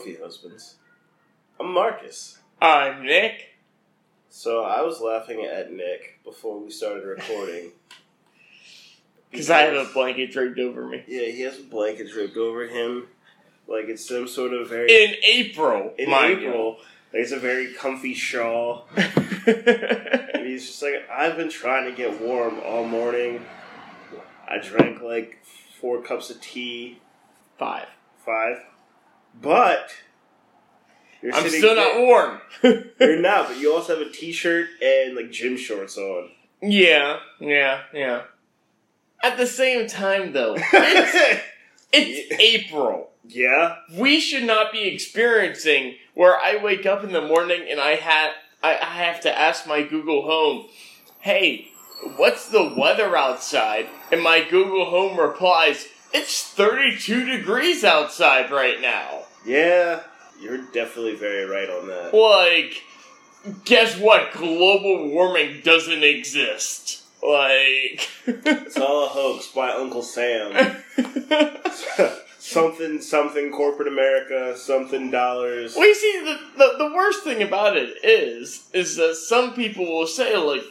Trophy Husbands. I'm Marcus. I'm Nick. So I was laughing at Nick before we started recording. Because I have a blanket draped over me. Yeah, he has a blanket draped over him. Like it's some sort of very. In April, in April, like it's a very comfy shawl. And he's just like, I've been trying to get warm all morning. I drank like four cups of tea, Five. five. But. You're I'm still not there- warm. You're not, but you also have a t-shirt and like gym shorts on. yeah, yeah, yeah. At the same time, though, it's, it's April. yeah, We should not be experiencing where I wake up in the morning and I had I, I have to ask my Google Home, "Hey, what's the weather outside?" And my Google Home replies, "It's 32 degrees outside right now." yeah. You're definitely very right on that. Like, guess what? Global warming doesn't exist. Like, It's all a hoax by Uncle Sam. something, something, corporate America, something dollars. Well, you see, the, the, the worst thing about it is, is that some people will say, like,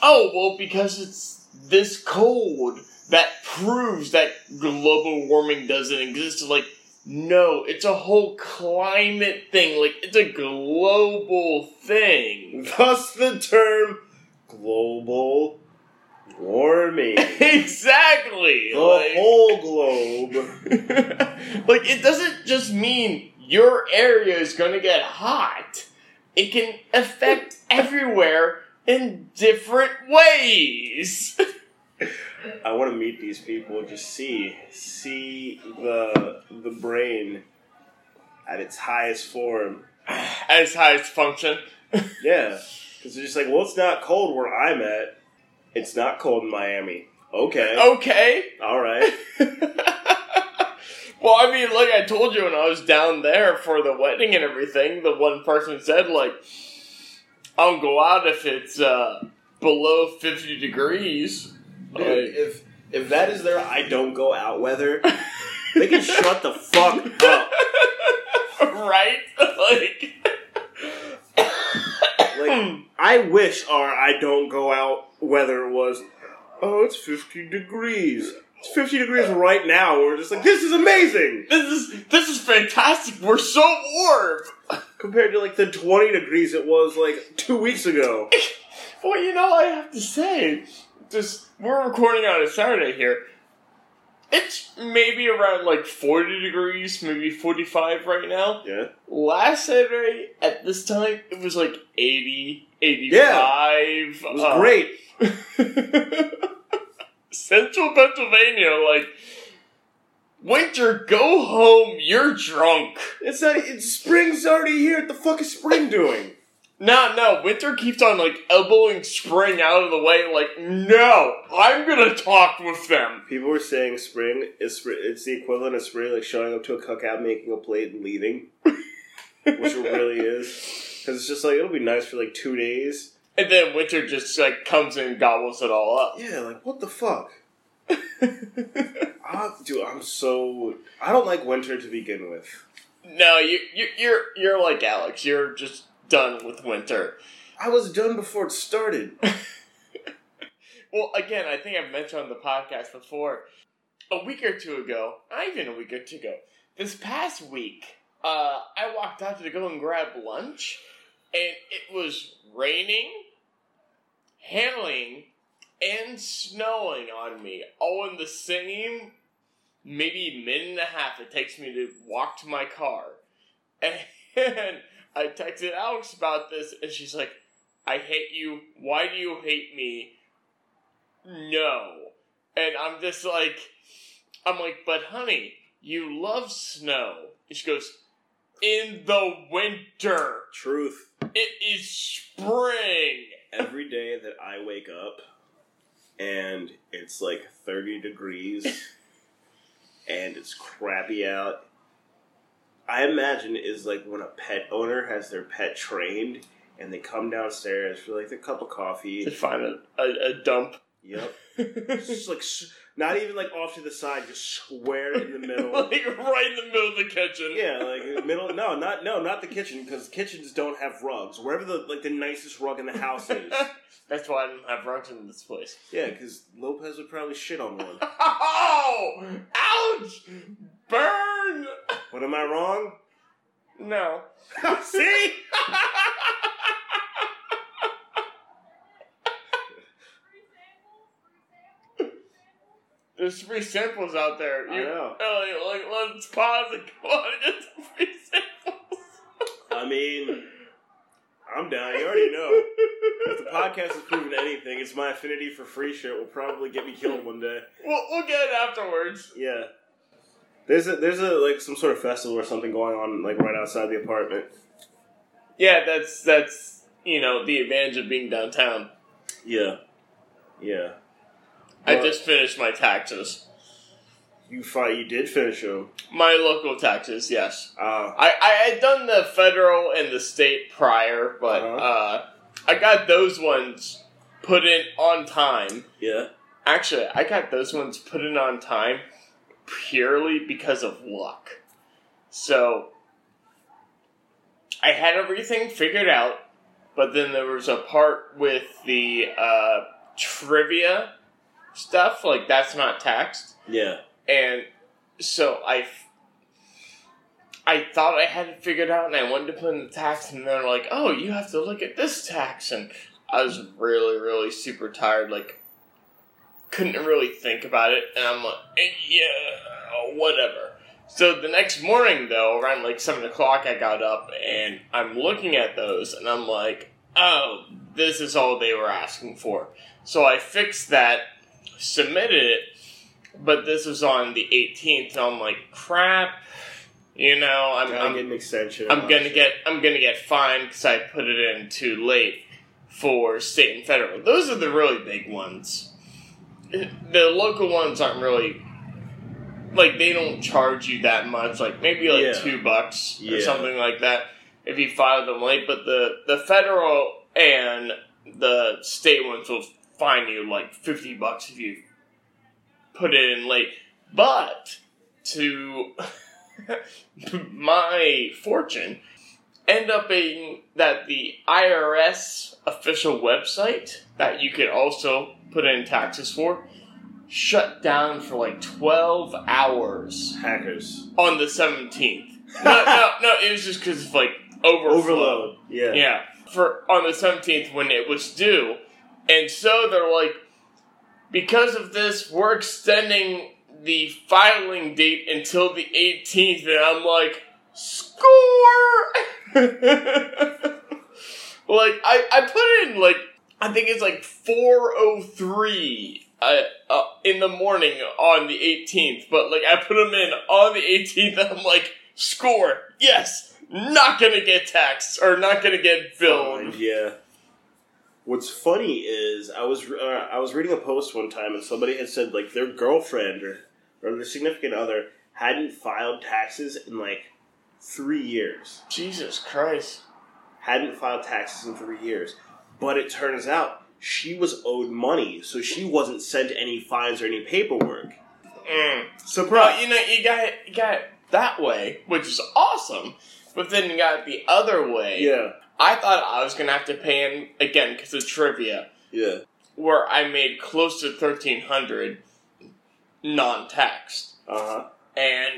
oh, well, because it's this cold, that proves that global warming doesn't exist. Like, no, it's a whole climate thing. Like, it's a global thing. Thus the term global warming. exactly. The like, whole globe. like it doesn't just mean your area is going to get hot. It can affect everywhere in different ways. I want to meet these people. Just see, see the the brain at its highest form. at its highest function. Yeah, because they're just like, well, it's not cold where I'm at. It's not cold in Miami. Okay, Okay. all right. well, I mean, like I told you when I was down there for the wedding and everything, the one person said like, "I don't go out if it's uh, below fifty degrees." Dude, Like, if if that is their I don't go out weather, they can shut the fuck up. right? Like, Like I wish our I don't go out weather was. Oh, it's fifty degrees. It's fifty degrees right now. We're just like, this is amazing this is this is fantastic. We're so warm. compared to like the twenty degrees it was like two weeks ago. Well, you know, I have to say, just we're recording on a Saturday here. It's maybe around like forty degrees, maybe forty-five right now. Yeah, Last Saturday at this time, it was like 80, 85. Uh, it was great. Central Pennsylvania, like, winter, go home, you're drunk. It's not. It's spring's already here. What the fuck is spring doing? No, no, winter keeps on, like, elbowing spring out of the way, like, no, I'm gonna talk with them. People were saying spring is it's the equivalent of spring, like showing up to a cookout, making a plate, and leaving, which it really is. Because it's just like it'll be nice for like two days. And then winter just, like, comes in and gobbles it all up. Yeah, like what the fuck? Ah, dude, I'm so I don't like winter to begin with. no, you, you, you're, you're like Alex, you're just done with winter. I was done before it started. Well, again, I think I've mentioned on the podcast before. A week or two ago, not even a week or two ago, this past week, uh, I walked out to go and grab lunch, and it was raining, hailing, and snowing on me, all in the same maybe minute and a half it takes me to walk to my car. And I texted Alex about this, and she's like, I hate you. Why do you hate me? No. And I'm just like, I'm like, but honey, you love snow. And she goes, in the winter. Truth. It is spring. Every day that I wake up and it's like 30 degrees and it's crappy out, I imagine is like when a pet owner has their pet trained and they come downstairs for like a cup of coffee To find a, a, a dump. Yep. Just like not even like off to the side, just square in the middle. like right in the middle of the kitchen. yeah, like middle. No, not no, not the kitchen because kitchens don't have rugs. Wherever the like the nicest rug in the house is. That's why I don't have rugs in this place. Yeah, because Lopez would probably shit on one. Oh! Ouch! Burn! What am I wrong? No. See? There's free samples out there. I You, know. Oh, like, like, let's pause and go on and get some free samples. I mean, I'm down. You already know. If the podcast has proven anything, it's my affinity for free shit will probably get me killed one day. We'll, we'll get it afterwards. Yeah. There's a there's a like some sort of festival or something going on like right outside the apartment. Yeah, that's that's you know the advantage of being downtown. Yeah. Yeah. I just finished my taxes. You fight. You did finish them. My local taxes, yes. Uh, I, I had done the federal and the state prior, but Uh-huh. uh, I got those ones put in on time. yeah. Actually, I got those ones put in on time purely because of luck. So I had everything figured out, but then there was a part with the uh, trivia stuff, like that's not taxed. Yeah. And so I, I thought I had it figured out, and I wanted to put in the tax, and they're like, "Oh, you have to look at this tax," and I was really, really super tired, like couldn't really think about it, and I'm like, "Eh, "Yeah, whatever." So the next morning, though, around like seven o'clock, I got up and I'm looking at those, and I'm like, "Oh, this is all they were asking for." So I fixed that, submitted it, but this was on the 18th, and I'm like, crap. You know, I'm, I'm, get an extension. I'm gonna get I'm gonna get fined because I put it in too late for state and federal. Those are the really big ones. The local ones aren't really like they don't charge you that much. Like maybe like Yeah. two bucks or Yeah. something like that if you file them late. But the the federal and the state ones will fine you like fifty bucks if you put it in late. But to my fortune, end up being that the IRS official website that you could also put in taxes for shut down for like 12 hours hackers. on the 17th. No, no, no, it was just because of like overflow. Overload. Yeah. Yeah, for on the 17th when it was due. And so they're like, because of this, we're extending the filing date until the 18th. And I'm like, score! like, I, I put in like, I think it's like 403 uh, uh, in the morning on the 18th. But like, I put them in on the 18th and I'm like, score! Yes! Not gonna get taxed or not gonna get billed. Yeah. What's funny is I was uh, I was reading a post one time and somebody had said like their girlfriend or or their significant other hadn't filed taxes in like three years. Jesus Christ. Hadn't filed taxes in three years, but it turns out she was owed money, so she wasn't sent any fines or any paperwork. Mm. Surprise! Well, you know, you got it, you got it that way, which is awesome. But then you got it the other way. yeah, I thought I was gonna have to pay him again because of trivia, yeah, where I made close to thirteen hundred non-taxed, uh huh. and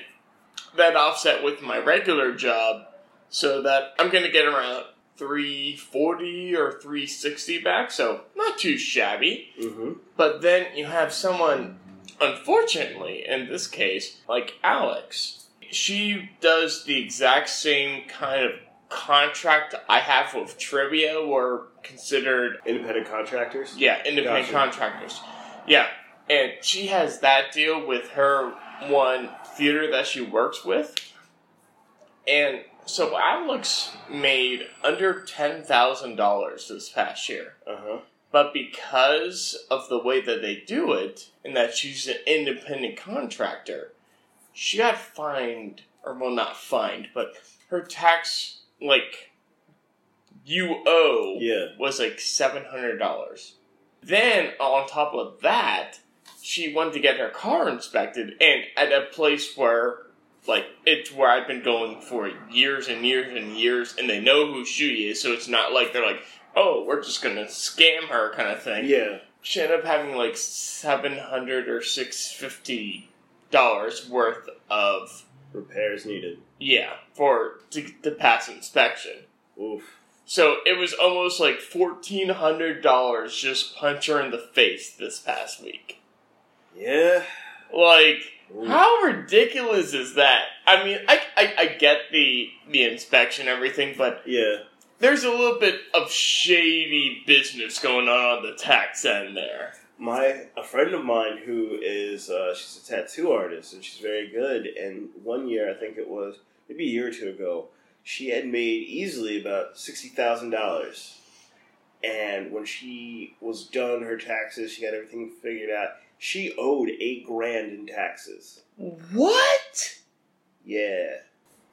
that offset with my regular job, so that I'm gonna get around three forty or three sixty back. So not too shabby. Mm-hmm. But then you have someone, unfortunately, in this case, like Alex. She does the exact same kind of contract I have with Trivia. We're considered, Independent contractors. yeah, independent Gotcha. contractors. Yeah. And she has that deal with her one theater that she works with. And so Alex made under $10,000 this past year. Uh huh. But because of the way that they do it, and that she's an independent contractor, she got fined, or well, not fined, but her tax, like, you owe Yeah. was like $700. then on top of that, she wanted to get her car inspected, and at a place where, like, it's where I've been going for years and years and years, and they know who she is, so it's not like they're like, oh, we're just gonna scam her kind of thing. Yeah. She ended up having like seven hundred or six fifty dollars worth of Repairs needed. yeah for to, to pass inspection. Oof. So it was almost like fourteen hundred dollars just punch her in the face this past week. Yeah. Like, Oof. how ridiculous is that? I mean, I, I, I get the the inspection and everything, but Yeah. there's a little bit of shady business going on on the tax end there. My a friend of mine who is uh, she's a tattoo artist and she's very good. And one year, I think it was maybe a year or two ago, she had made easily about sixty thousand dollars. And when she was done her taxes, she got everything figured out. She owed eight grand in taxes. What? Yeah,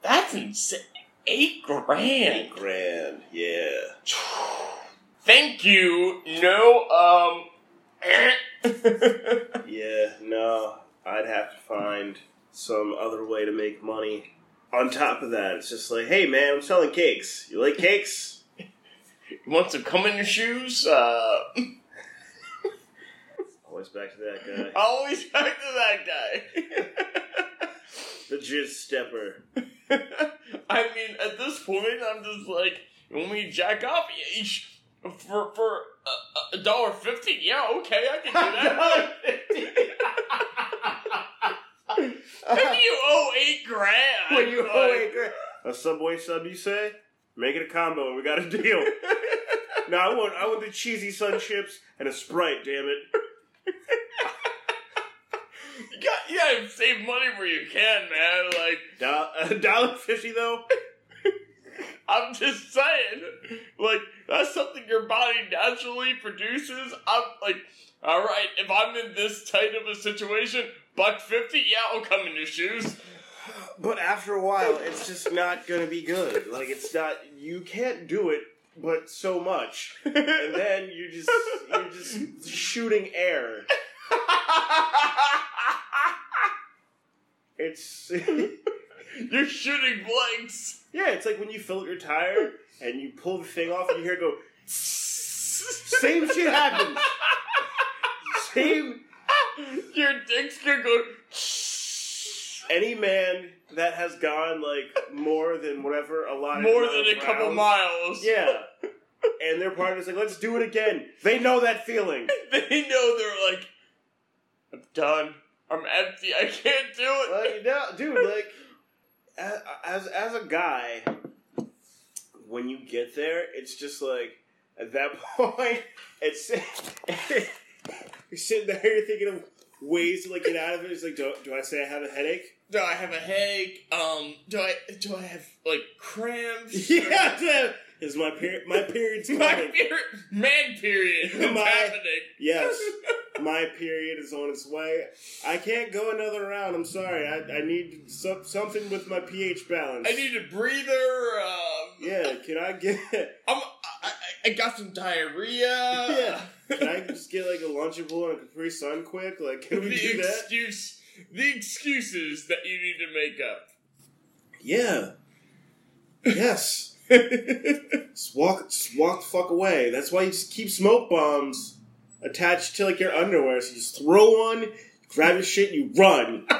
That's insane. Eight grand. eight grand. Yeah. Thank you. No, um. Yeah, no, I'd have to find some other way to make money. On top of that, it's just like, hey man, I'm selling cakes. You like cakes? you want some cum in your shoes? Uh, Always back to that guy. always back to that guy. The jizz stepper. I mean, at this point, I'm just like, when we jack off? Each- For for a- a dollar fifty? Yeah, okay, I can do that. if you owe eight grand, when you like- owe eight grand. A Subway sub, you say? Make it a combo and we got a deal. no, I want, I want the cheesy sun chips and a Sprite, damn it. You got, you gotta save money where you can, man. Like, Do- uh, a dollar fifty though? I'm just saying, like, that's something your body naturally produces. I'm like, all right, if I'm in this tight of a situation, buck fifty, yeah, I'll come in your shoes. But after a while, it's just not gonna be good. Like it's not. You can't do it, but so much, and then you just you're just shooting air. It's You're shooting blanks. yeah. It's like when you fill up your tire and you pull the thing off, and you hear it go. Same shit happens. Same. Your dick's gonna go. Any man that has gone like more than whatever a lot More than a couple miles. Yeah. And their partner's like, let's do it again. They know that feeling. They know they're like, I'm done. I'm empty. I can't do it. Like, you know, dude, like, as as a guy, when you get there, it's just like at that point, it's you're sitting there, you're thinking of ways to like get out of it. It's like, do, do I say I have a headache? Do I have a headache? Um, do I do I have like cramps? Yeah, is my period. My period's My period, man period. It's My- happening. Yes, my period is on its way. I can't go another round. I'm sorry. I, I need some, something with my pH balance. I need a breather. Um, Yeah, can I get? I'm, I, I- I got some diarrhea. Yeah. Can I just get like a Lunchable and a Capri Sun quick? Like, can we the do that? excuse, the excuses that you need to make up. Yeah. Yes. Just walk, just walk the fuck away. That's why you just keep smoke bombs attached to like your underwear. So you just throw one, grab your shit, and you run.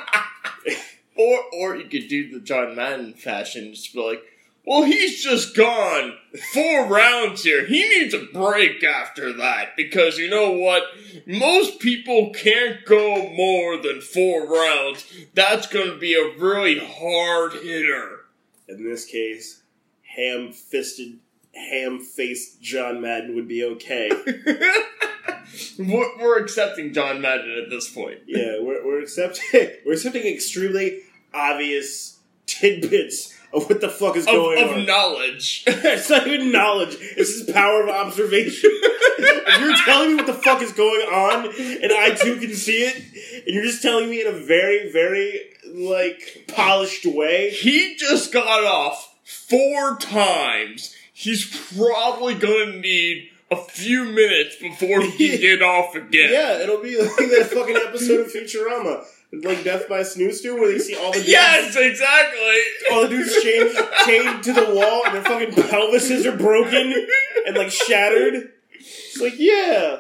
Or, or you could do the John Madden fashion, just be like, "Well, he's just gone four rounds here. He needs a break after that because you know what? Most people can't go more than four rounds. That's going to be a really hard hitter." In this case, ham-fisted, ham-faced John Madden would be okay. we're, we're accepting John Madden at this point. Yeah, we're, we're accepting we're accepting extremely obvious tidbits of what the fuck is Of, going of on. Of knowledge. it's not even knowledge. It's just power of observation. if you're telling me what the fuck is going on, and I too can see it, and you're just telling me in a very, very like polished way, He just got off four times. He's probably gonna need a few minutes before he get off again. Yeah, it'll be like that fucking episode of Futurama, like Death by Snu-Snu, where they see all the dudes, Yes, exactly. all the dudes chained, chained to the wall, and their fucking pelvises are broken and like shattered. It's like, yeah,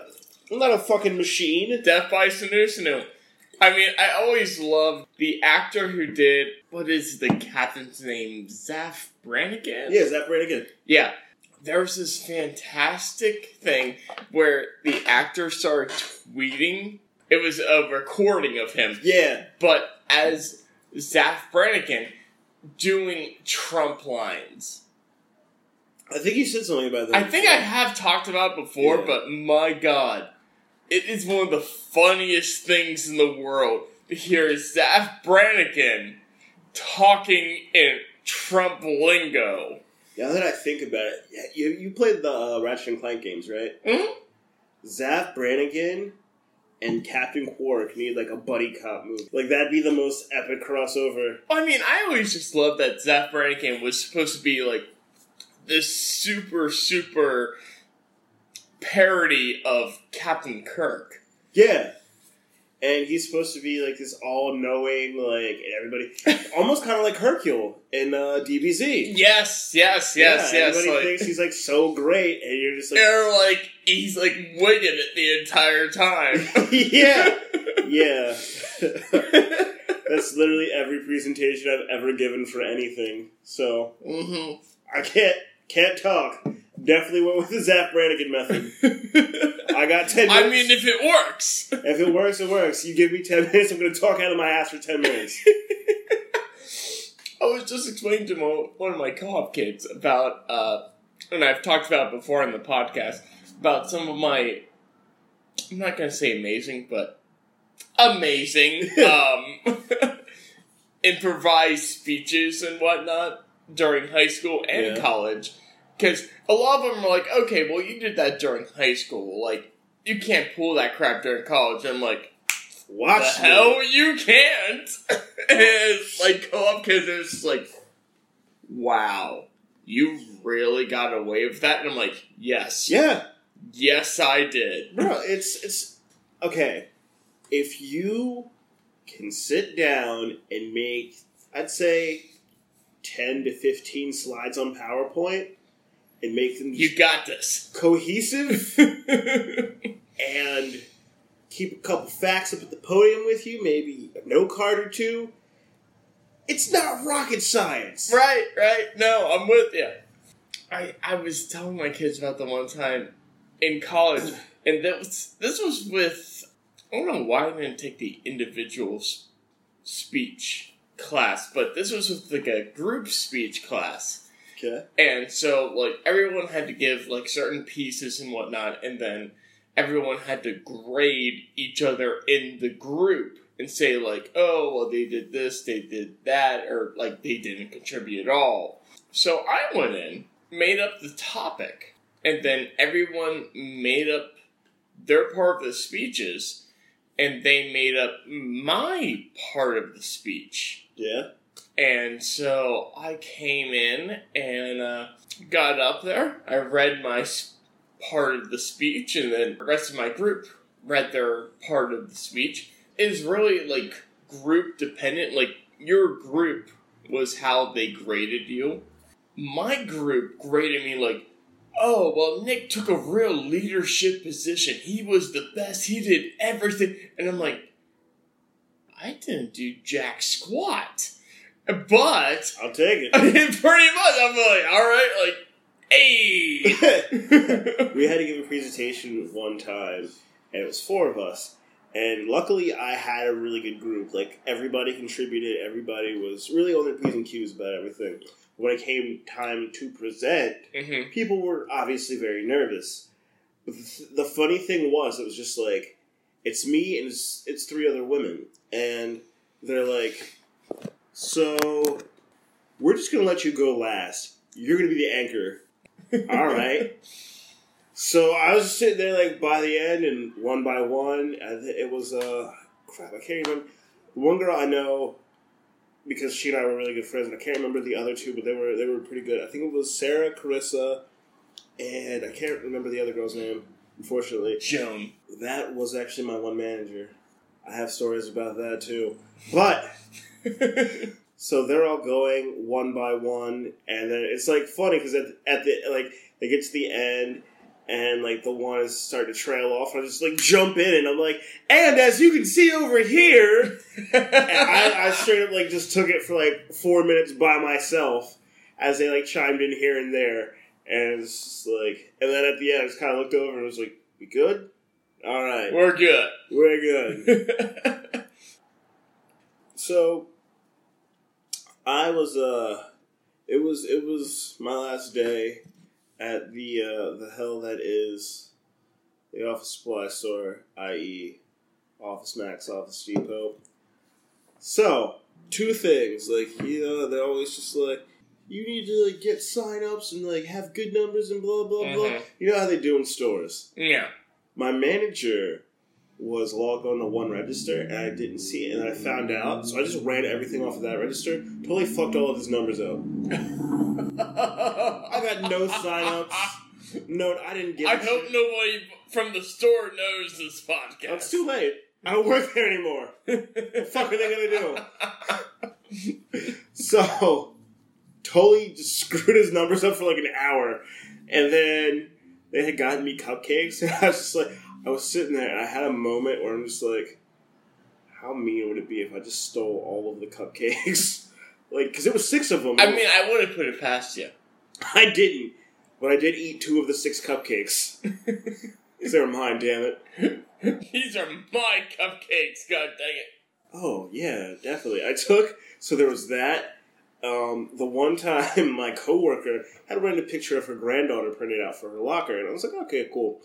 I'm not a fucking machine. Death by Sanu. I mean, I always loved the actor who did what is the captain's name? Zapp Brannigan? Yeah, that Brannigan? Yeah. There was this fantastic thing where the actor started tweeting. It was a recording of him, Yeah, but as Zapp Brannigan doing Trump lines. I think you said something about that. I think I have talked about it before, Yeah. but my god, it is one of the funniest things in the world to hear Zapp Brannigan talking in Trump lingo. Now that I think about it, yeah, you you played the uh, Ratchet and Clank games, right? Mhm. Zapp Brannigan and Captain Qwark need like a buddy cop movie. Like that'd be the most epic crossover. I mean, I always just loved that Zapp Brannigan was supposed to be like this super, super parody of Captain Kirk. Yeah. And he's supposed to be like this all-knowing, like everybody, almost kind of like Hercule in uh, DBZ. Yes, yes, yes, yeah, yes. Everybody Like, thinks he's like so great, and you're just like, they're like, he's like wigging it the entire time. yeah, yeah. That's literally every presentation I've ever given for anything. So hmm I can't can't talk. Definitely went with the Zapp Brannigan method. I got ten minutes. I mean, if it works. if it works, it works. You give me ten minutes, I'm going to talk out of my ass for ten minutes. I was just explaining to mo- one of my co-op kids about, uh, and I've talked about it before in the podcast, about some of my, I'm not to say amazing, but amazing, um, improvised speeches and whatnot during high school and Yeah. college. Because a lot of them are like, okay, well, you did that during high school. Like, you can't pull that crap during college. I'm like, Watch the me. hell you can't. and like co-op kids are just like, wow, you really got away with that? And I'm like, yes, Yeah, yes, I did. bro. It's it's okay. If you can sit down and make, I'd say, ten to fifteen slides on PowerPoint, and make them You got this. cohesive and keep a couple facts up at the podium with you, maybe a note card or two. It's not rocket science. right, right. No, I'm with you. I I was telling my kids about the one time in college, and that was this was with I don't know why I didn't take the individual speech class, but this was with like a group speech class. Okay. And so, like, everyone had to give, like, certain pieces and whatnot, and then everyone had to grade each other in the group and say, like, oh, well, they did this, they did that, or, like, they didn't contribute at all. So I went in, made up the topic, and then everyone made up their part of the speeches, and they made up my part of the speech. Yeah. And so I came in and uh, got up there. I read my part of the speech, and then the rest of my group read their part of the speech. It's really like group dependent. Like your group was how they graded you. My group graded me like, oh, well, Nick took a real leadership position. He was the best. He did everything. And I'm like, I didn't do jack squat. But I'll take it. I mean, pretty much, I'm like, all right, like, hey. we had to give a presentation one time, and it was four of us. And luckily, I had a really good group. Like everybody contributed. Everybody was really on their p's and q's about everything. When it came time to present, hmm people were obviously very nervous. But the, the funny thing was, it was just like, it's me and it's, it's three other women. And they're like, so we're just going to let you go last. You're going to be the anchor. All right. So I was sitting there, like, by the end, and one by one, it was, uh, crap, I can't remember. One girl I know, because she and I were really good friends, and I can't remember the other two, but they were they were pretty good. I think it was Sarah, Carissa, and I can't remember the other girl's name, unfortunately. Joan. That was actually my one manager. I have stories about that too. But so they're all going one by one, and then it's like funny because at, at the like they get to the end. And like the one is starting to trail off, and I just like jump in, and I'm like, and as you can see over here, I, I straight up like just took it for like four minutes by myself as they like chimed in here and there, and it's just like, and then at the end, I just kind of looked over and was like, "We good? All right, We're good. we're good." So, I was uh, it was it was my last day at the uh, the hell that is the office supply store, i.e., Office Max, Office Depot. So, two things like you know they're always just like you need to like get sign-ups and like have good numbers and blah blah blah. Mhm. You know how they do in stores. yeah. My manager was logged on to one register and I didn't see it and then I found out, so I just ran everything off of that register. Totally fucked all of his numbers up. I got no sign-ups. No, I didn't get. I hope shit. nobody from the store knows this podcast. It's too late. I don't work there anymore. What the fuck are they gonna do? So, totally just screwed his numbers up for like an hour, and then they had gotten me cupcakes, and I was just like, I was sitting there, and I had a moment where I'm just like, how mean would it be if I just stole all of the cupcakes? like, because it was six of them. I mean, I wouldn't put it past you. I didn't, but I did eat two of the six cupcakes. they were mine, damn it. These are my cupcakes, god dang it. Oh yeah, definitely. I took so there was that. Um, the one time my coworker had a random picture of her granddaughter printed out for her locker, and I was like, okay, cool.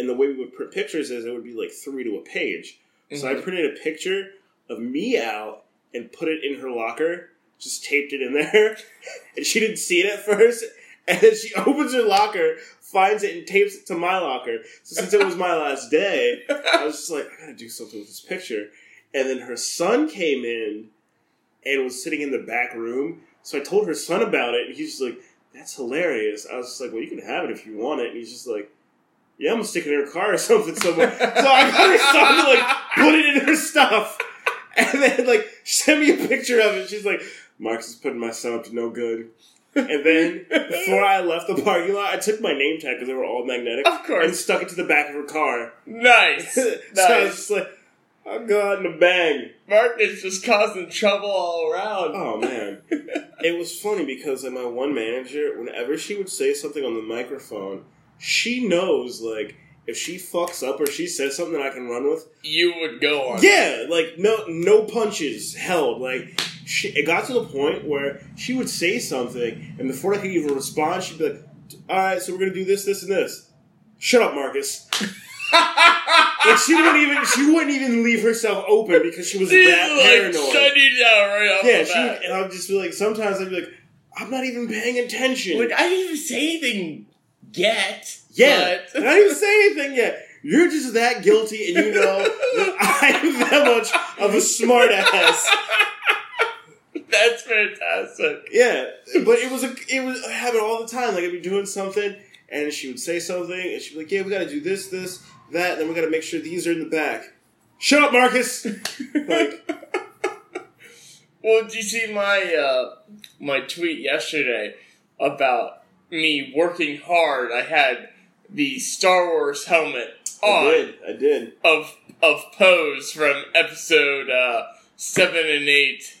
And the way we would print pictures is it would be like three to a page. So I Mhm. printed a picture of me out and put it in her locker, just taped it in there, and she didn't see it at first. And then she opens her locker, finds it, and tapes it to my locker. So since it was my last day, I was just like, I gotta do something with this picture. And then her son came in and was sitting in the back room. So I told her son about it, and he's just like, That's hilarious. I was just like, Well, you can have it if you want it. And he's just like, Yeah, I'm gonna stick it in her car or something somewhere. so I got her son to like put it in her stuff. And then like she sent me a picture of it. She's like, Marcus is putting my son up to no good. And then before I left the parking lot, I took my name tag because they were all magnetic Of course. and stuck it to the back of her car. Nice. so I was just like, I'm going to bang. Mark is just causing trouble all around. Oh man, it was funny because like my one manager, whenever she would say something on the microphone, she knows like if she fucks up or she says something that I can run with. You would go on. Yeah, like no no punches held. Like she, it got to the point where she would say something, and before I could even respond, she'd be like, "All right, so we're gonna do this, this, and this." Shut up, Marcus. Like she wouldn't even she wouldn't even leave herself open because she was She's that like paranoid. shut you down right off Yeah, the she bat. would, and I'd just be like, sometimes I'd be like, I'm not even paying attention. Like I didn't even say anything yet. yeah, but- I didn't even say anything yet. You're just that guilty, and you know that I'm that much of a smart ass. That's fantastic. Yeah, but it was a it was have all the time. Like I'd be doing something, and she would say something, and she'd be like, "Yeah, we got to do this, this, that. Then we got to make sure these are in the back." Shut up, Marcus. Like, Well, did you see my uh, my tweet yesterday about me working hard? I had the Star Wars helmet on. I did, I did. of of Poe's from episode uh, seven and eight.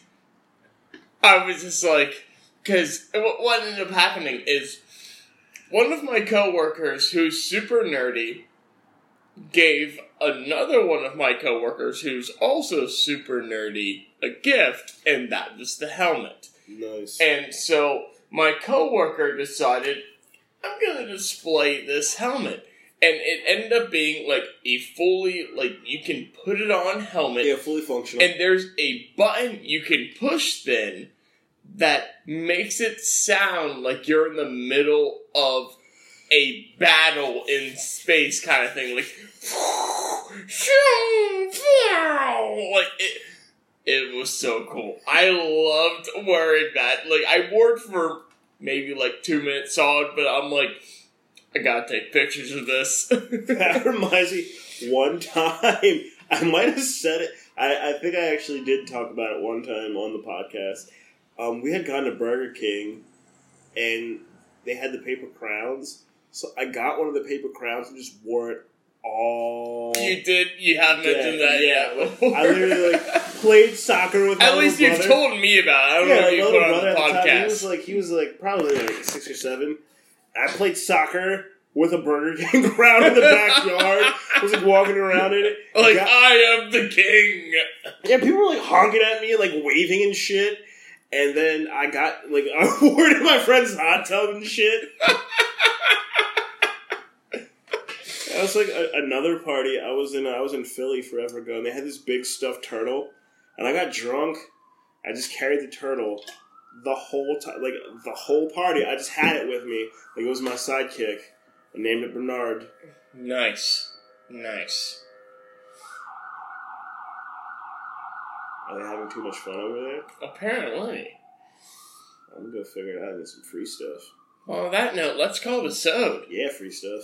I was just like, because what ended up happening is one of my coworkers who's super nerdy gave another one of my coworkers who's also super nerdy a gift, and that was the helmet. Nice. And so my coworker decided I'm gonna display this helmet. And it ended up being like a fully like you can put it on helmet yeah, fully functional. and there's a button you can push then that makes it sound like you're in the middle of a battle in space kind of thing like like it it was so cool i loved wearing that like i wore it for maybe like two minutes solid but i'm like I gotta take pictures of this. that reminds me. One time, I might have said it. I, I think I actually did talk about it one time on the podcast. Um, we had gone to Burger King, and they had the paper crowns. So I got one of the paper crowns and just wore it all. you did. You have mentioned that, yeah. before. I literally like played soccer with At least you've brother. told me about it. I don't yeah, know if you put on the at the he was like he was like probably like six or seven. I played soccer with a Burger King crowd in the backyard. I was like walking around in it. like, Got- I am the king. yeah, people were like honking at me, like waving and shit. And then I got like I in my friend's hot tub and shit. That was like a, another party. I was in uh, I was in Philly forever ago, and they had this big stuffed turtle, and I got drunk. I just carried the turtle the whole time, like the whole party. I just had it with me, like it was my sidekick. I named it Bernard. Nice. Nice. Are they having too much fun over there? Apparently. I'm gonna go figure it out and get some free stuff. Well, on that note, let's call the sode. Yeah, free stuff.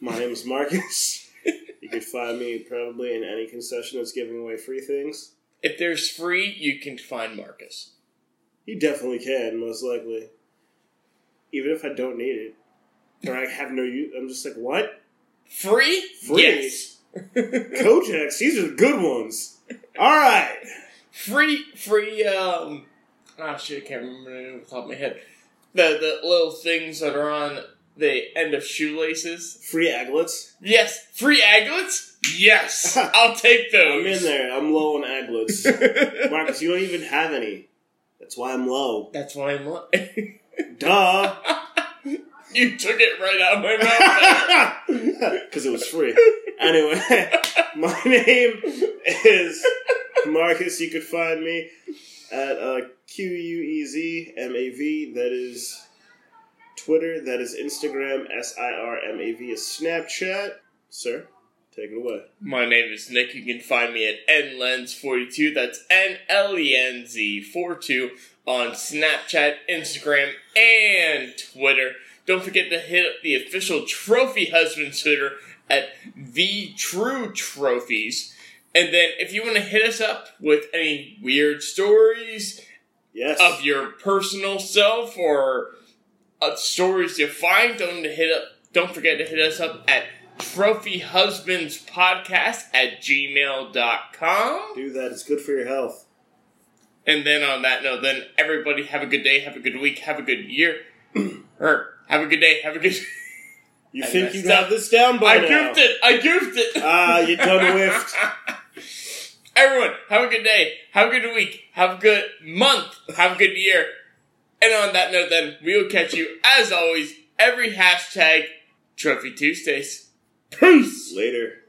My name is Marcus. you can find me probably in any concession that's giving away free things. If there's free, you can find Marcus. You definitely can, most likely. Even if I don't need it. Or I have no use. I'm just like, what? Free? Free? Yes. Kojaks, these are the good ones. Alright. free, free, um, oh shit, I can't remember the name off the top of my head. The, the little things that are on the end of shoelaces. Free aglets. Yes, free aglets? Yes, I'll take those. I'm in there. I'm low on aglets. Marcus, you don't even have any. That's why I'm low. That's why I'm low. Duh. you took it right out of my mouth. Because it was free. Anyway, my name is Marcus. You could find me at uh, Q U E Z M A V. That is Twitter. That is Instagram. S I R M A V is Snapchat. Sir, take it away. My name is Nick. You can find me at nlenz42. That's N L E N Z 42 on Snapchat, Instagram, and Twitter. Don't forget to hit up the official Trophy Husband Twitter at The True Trophies. And then if you want to hit us up with any weird stories Yes. of your personal self or uh, stories you find, don't hit up. Don't forget to hit us up at Trophy Husbands Podcast at gmail.com. Do that. It's good for your health. And then on that note, then everybody have a good day, have a good week, have a good year, or have a good day, have a good. You I think you messed up. got this down by I now? goofed it. I goofed it. Ah, you done whiffed. Everyone, have a good day, have a good week, have a good month, have a good year. And on that note, then we will catch you as always every hashtag Trophy Tuesdays. Peace. Later.